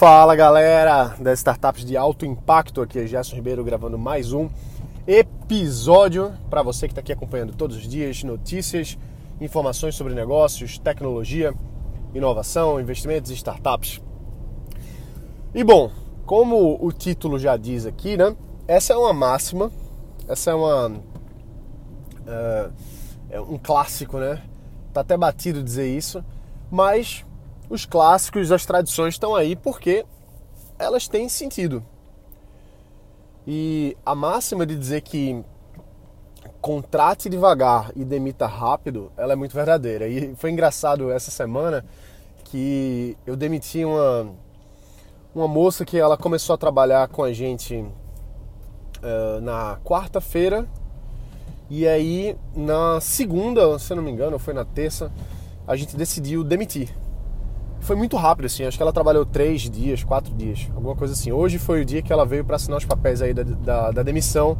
Fala galera das startups de alto impacto, aqui é Gerson Ribeiro gravando mais um episódio para você que está aqui acompanhando todos os dias notícias, informações sobre negócios, tecnologia, inovação, investimentos e startups. E bom, como o título já diz aqui, né? Essa é uma máxima, essa é uma uh, é um clássico, né? Tá até batido dizer isso, mas os clássicos, as tradições estão aí porque elas têm sentido. E a máxima de dizer que contrate devagar e demita rápido, ela é muito verdadeira. E foi engraçado essa semana que eu demiti uma, uma moça que ela começou a trabalhar com a gente uh, na quarta-feira e aí na segunda, se não me engano, foi na terça, a gente decidiu demitir foi muito rápido, assim. Acho que ela trabalhou três dias, quatro dias, alguma coisa assim. Hoje foi o dia que ela veio para assinar os papéis aí da, da, da, demissão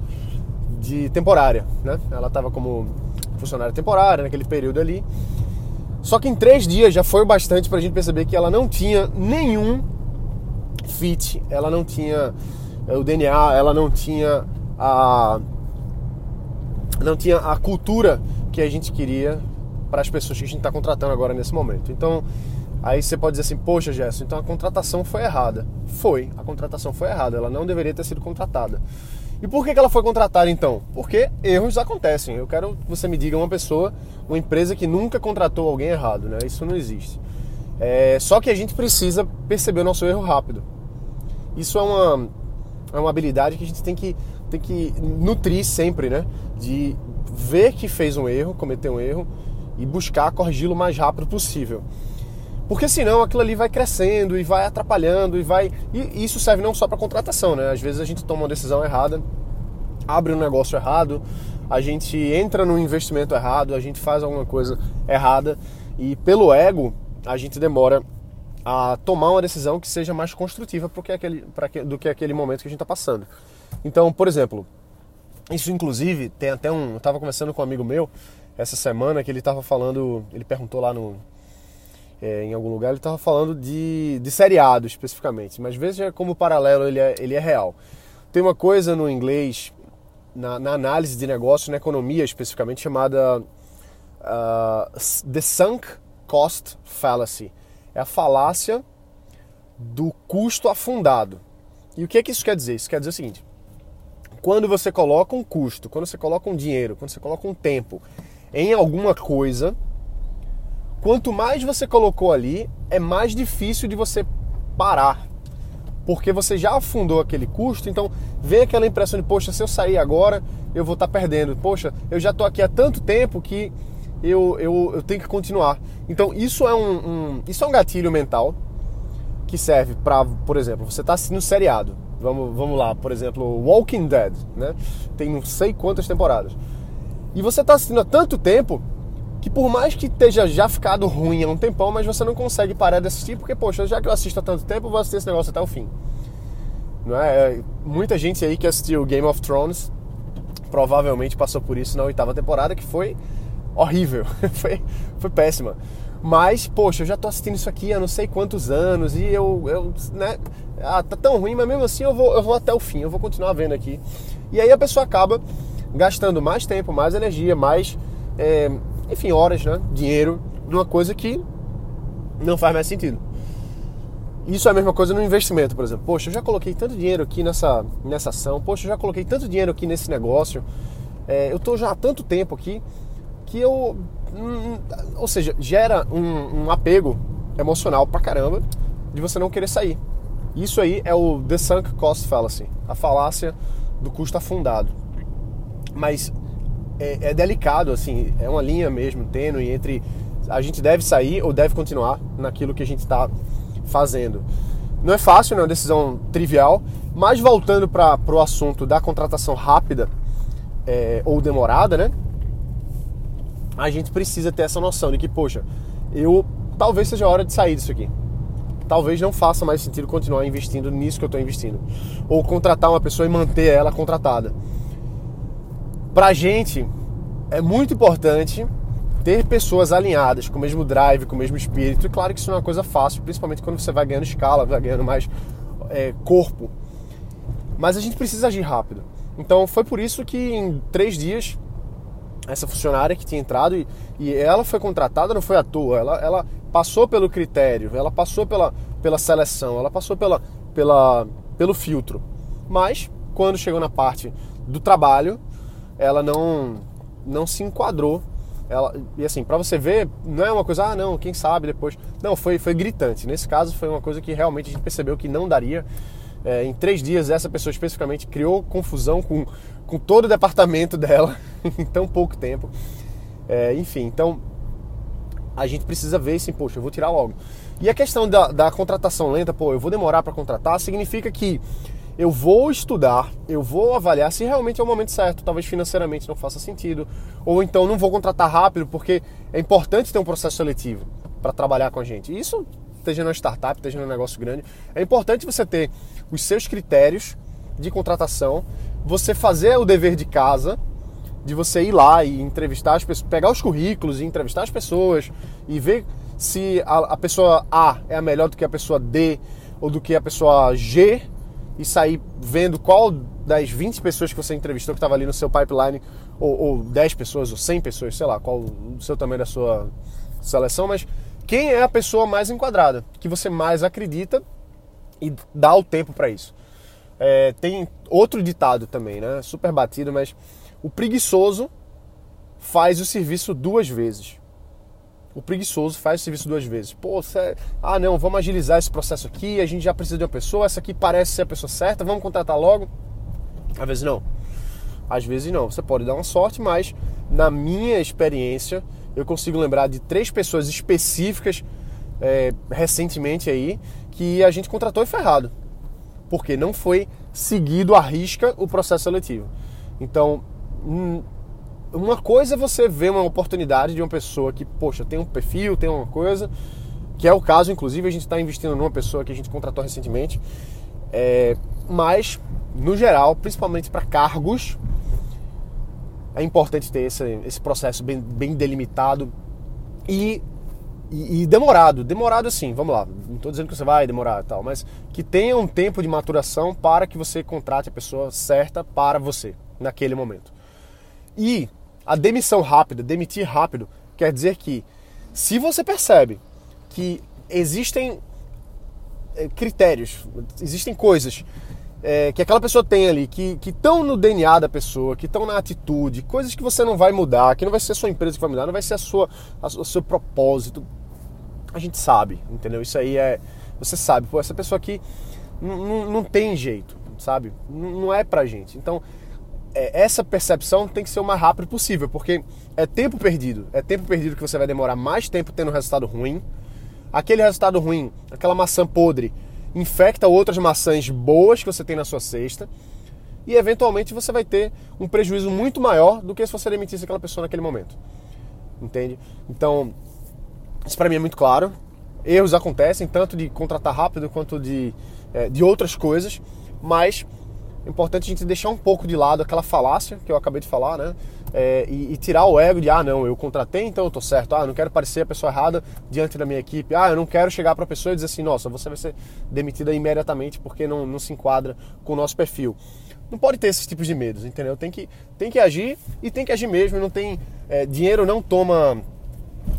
de temporária, né? Ela estava como funcionária temporária naquele período ali. Só que em três dias já foi bastante para a gente perceber que ela não tinha nenhum fit, ela não tinha eh, o DNA, ela não tinha a não tinha a cultura que a gente queria para as pessoas que a gente está contratando agora nesse momento. Então Aí você pode dizer assim, poxa Gerson, então a contratação foi errada. Foi, a contratação foi errada, ela não deveria ter sido contratada. E por que, ela foi contratada então? Porque erros acontecem. Eu quero que você me diga uma pessoa, uma empresa que nunca contratou alguém errado, né? Isso não existe. É, só que a gente precisa perceber o nosso erro rápido. Isso é uma, é uma habilidade que a gente tem que, tem que nutrir sempre, né? De ver que fez um erro, cometeu um erro e buscar corrigi-lo o mais rápido possível. Porque senão aquilo ali vai crescendo e vai atrapalhando e vai. E isso serve não só para contratação, né? Às vezes a gente toma uma decisão errada, abre um negócio errado, a gente entra num investimento errado, a gente faz alguma coisa errada e pelo ego a gente demora a tomar uma decisão que seja mais construtiva porque aquele, pra, do que aquele momento que a gente está passando. Então, por exemplo, isso inclusive tem até um. Eu estava conversando com um amigo meu essa semana que ele estava falando, ele perguntou lá no, é, em algum lugar, ele estava falando de, de seriado especificamente, mas veja como o paralelo ele é, ele é real. Tem uma coisa no inglês, na, na análise de negócio, na economia especificamente, chamada uh, The Sunk Cost Fallacy. É a falácia do custo afundado. E o que é que isso quer dizer? Isso quer dizer o seguinte: quando você coloca um custo, quando você coloca um dinheiro, quando você coloca um tempo em alguma coisa, Quanto mais você colocou ali, é mais difícil de você parar. Porque você já afundou aquele custo, então vem aquela impressão de, poxa, se eu sair agora, eu vou estar tá perdendo. Poxa, eu já estou aqui há tanto tempo que eu, eu, eu tenho que continuar. Então isso é um, um isso é um gatilho mental que serve para, por exemplo, você está assistindo seriado. Vamos, vamos lá, por exemplo, Walking Dead, né? Tem não sei quantas temporadas. E você está assistindo há tanto tempo que por mais que esteja já ficado ruim há um tempão, mas você não consegue parar de assistir, porque, poxa, já que eu assisto há tanto tempo, eu vou assistir esse negócio até o fim. Não é? é muita gente aí que assistiu Game of Thrones provavelmente passou por isso na oitava temporada, que foi horrível, foi, foi péssima. Mas, poxa, eu já tô assistindo isso aqui há não sei quantos anos e eu, eu né, ah, tá tão ruim, mas mesmo assim eu vou, eu vou até o fim, eu vou continuar vendo aqui. E aí a pessoa acaba gastando mais tempo, mais energia, mais é, enfim, horas, né? Dinheiro numa coisa que não faz mais sentido. Isso é a mesma coisa no investimento, por exemplo. Poxa, eu já coloquei tanto dinheiro aqui nessa, nessa ação, poxa, eu já coloquei tanto dinheiro aqui nesse negócio, é, eu estou já há tanto tempo aqui que eu. Hum, ou seja, gera um, um, apego emocional pra caramba de você não querer sair. Isso aí é o The Sunk Cost Fallacy a falácia do custo afundado. Mas é, é, delicado, assim, é uma linha mesmo tênue entre a gente deve sair ou deve continuar naquilo que a gente está fazendo. Não é fácil, não é uma decisão trivial, mas voltando para o assunto da contratação rápida é, ou demorada, né? A gente precisa ter essa noção de que, poxa, eu talvez seja a hora de sair disso aqui. Talvez não faça mais sentido continuar investindo nisso que eu estou investindo. Ou contratar uma pessoa e manter ela contratada. Pra gente é muito importante ter pessoas alinhadas, com o mesmo drive, com o mesmo espírito. E claro que isso não é uma coisa fácil, principalmente quando você vai ganhando escala, vai ganhando mais é, corpo. Mas a gente precisa agir rápido. Então foi por isso que em três dias essa funcionária que tinha entrado e, e ela foi contratada não foi à toa, ela, ela passou pelo critério, ela passou pela, pela seleção, ela passou pela, pela, pelo filtro. Mas quando chegou na parte do trabalho, ela não, não se enquadrou. Ela, e assim, para você ver, não é uma coisa, ah, não, quem sabe depois. Não, foi, foi gritante. Nesse caso, foi uma coisa que realmente a gente percebeu que não daria. É, em três dias, essa pessoa especificamente criou confusão com, com todo o departamento dela em tão pouco tempo. É, enfim, então a gente precisa ver assim, poxa, eu vou tirar logo. E a questão da, da contratação lenta, pô, eu vou demorar para contratar, significa que eu vou estudar, eu vou avaliar se realmente é o momento certo, talvez financeiramente não faça sentido, ou então não vou contratar rápido, porque é importante ter um processo seletivo para trabalhar com a gente. Isso, esteja numa startup, esteja num negócio grande, é importante você ter os seus critérios de contratação, você fazer o dever de casa, de você ir lá e entrevistar as pessoas, pegar os currículos e entrevistar as pessoas e ver se a, a pessoa A é a melhor do que a pessoa D ou do que a pessoa G e sair vendo qual das 20 pessoas que você entrevistou que estava ali no seu pipeline, ou, ou 10 pessoas, ou 100 pessoas, sei lá, qual o seu tamanho da sua seleção, mas quem é a pessoa mais enquadrada, que você mais acredita e dá o tempo para isso. É, tem outro ditado também, né? Super batido, mas o preguiçoso faz o serviço duas vezes o preguiçoso faz o serviço duas vezes. Pô, cê... ah não, vamos agilizar esse processo aqui, a gente já precisa de uma pessoa, essa aqui parece ser a pessoa certa, vamos contratar logo. Às vezes não. Às vezes não. Você pode dar uma sorte, mas na minha experiência, eu consigo lembrar de três pessoas específicas é, recentemente aí que a gente contratou e ferrado. Porque não foi seguido à risca o processo seletivo. Então, hum, uma coisa é você ver uma oportunidade de uma pessoa que, poxa, tem um perfil, tem uma coisa, que é o caso, inclusive, a gente está investindo numa pessoa que a gente contratou recentemente. É, mas, no geral, principalmente para cargos, é importante ter esse, esse processo bem, bem delimitado e, e, e, demorado. Demorado assim, vamos lá, não estou dizendo que você vai demorar e tal, mas que tenha um tempo de maturação para que você contrate a pessoa certa para você, naquele momento. E a demissão rápida, demitir rápido, quer dizer que se você percebe que existem eh, critérios, existem coisas é, que aquela pessoa tem ali, que estão no DNA da pessoa, que estão na atitude, coisas que você não vai mudar, que não vai ser a sua empresa que vai mudar, não vai ser a sua, a, o seu propósito. A gente sabe, entendeu? Isso aí é. Você sabe, pô, essa pessoa aqui não tem jeito, sabe? Não é pra gente. Então, é, essa percepção tem que ser o mais rápido possível, porque é tempo perdido. É tempo perdido que você vai demorar mais tempo tendo um resultado ruim. Aquele resultado ruim, aquela maçã podre, infecta outras maçãs boas que você tem na sua cesta. E eventualmente você vai ter um prejuízo muito maior do que se você demitisse aquela pessoa naquele momento. Entende? Então, isso para mim é muito claro. Erros acontecem, tanto de contratar rápido quanto de, é, de outras coisas, mas é importante a gente deixar um pouco de lado aquela falácia que eu acabei de falar, né? É, e, e, tirar o ego de, ah, não, eu contratei, então eu tô certo. Ah, não quero parecer a pessoa errada diante da minha equipe. Ah, eu não quero chegar para a pessoa e dizer assim, nossa, você vai ser demitida imediatamente porque não, não se enquadra com o nosso perfil. Não pode ter esses tipos de medos, entendeu? Tem que, tem que agir e tem que agir mesmo. Não tem, é, dinheiro não toma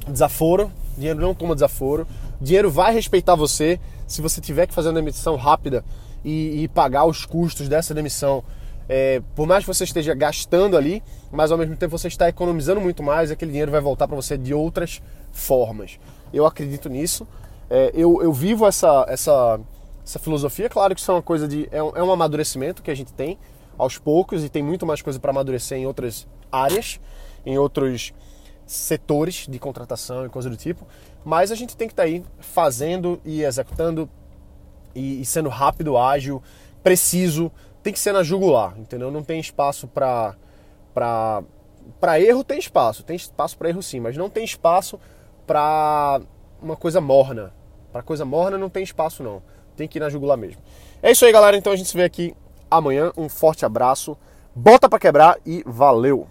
desaforo, dinheiro não toma desaforo. Dinheiro vai respeitar você. Se você tiver que fazer uma demissão rápida, e, e pagar os custos dessa demissão. É, por mais que você esteja gastando ali, mas ao mesmo tempo você está economizando muito mais, aquele dinheiro vai voltar para você de outras formas. Eu acredito nisso. É, eu, eu vivo essa, essa, essa filosofia. Claro que isso é uma coisa de. É um, é um amadurecimento que a gente tem aos poucos e tem muito mais coisa para amadurecer em outras áreas, em outros setores de contratação e coisa do tipo. Mas a gente tem que estar tá aí fazendo e executando e, e sendo rápido, ágil, preciso, tem que ser na jugular, entendeu? Não tem espaço para para para erro tem espaço, tem espaço para erro sim, mas não tem espaço para uma coisa morna. Para coisa morna não tem espaço não. Tem que ir na jugular mesmo. É isso aí, galera. Então a gente se vê aqui amanhã. Um forte abraço. Bota para quebrar e valeu.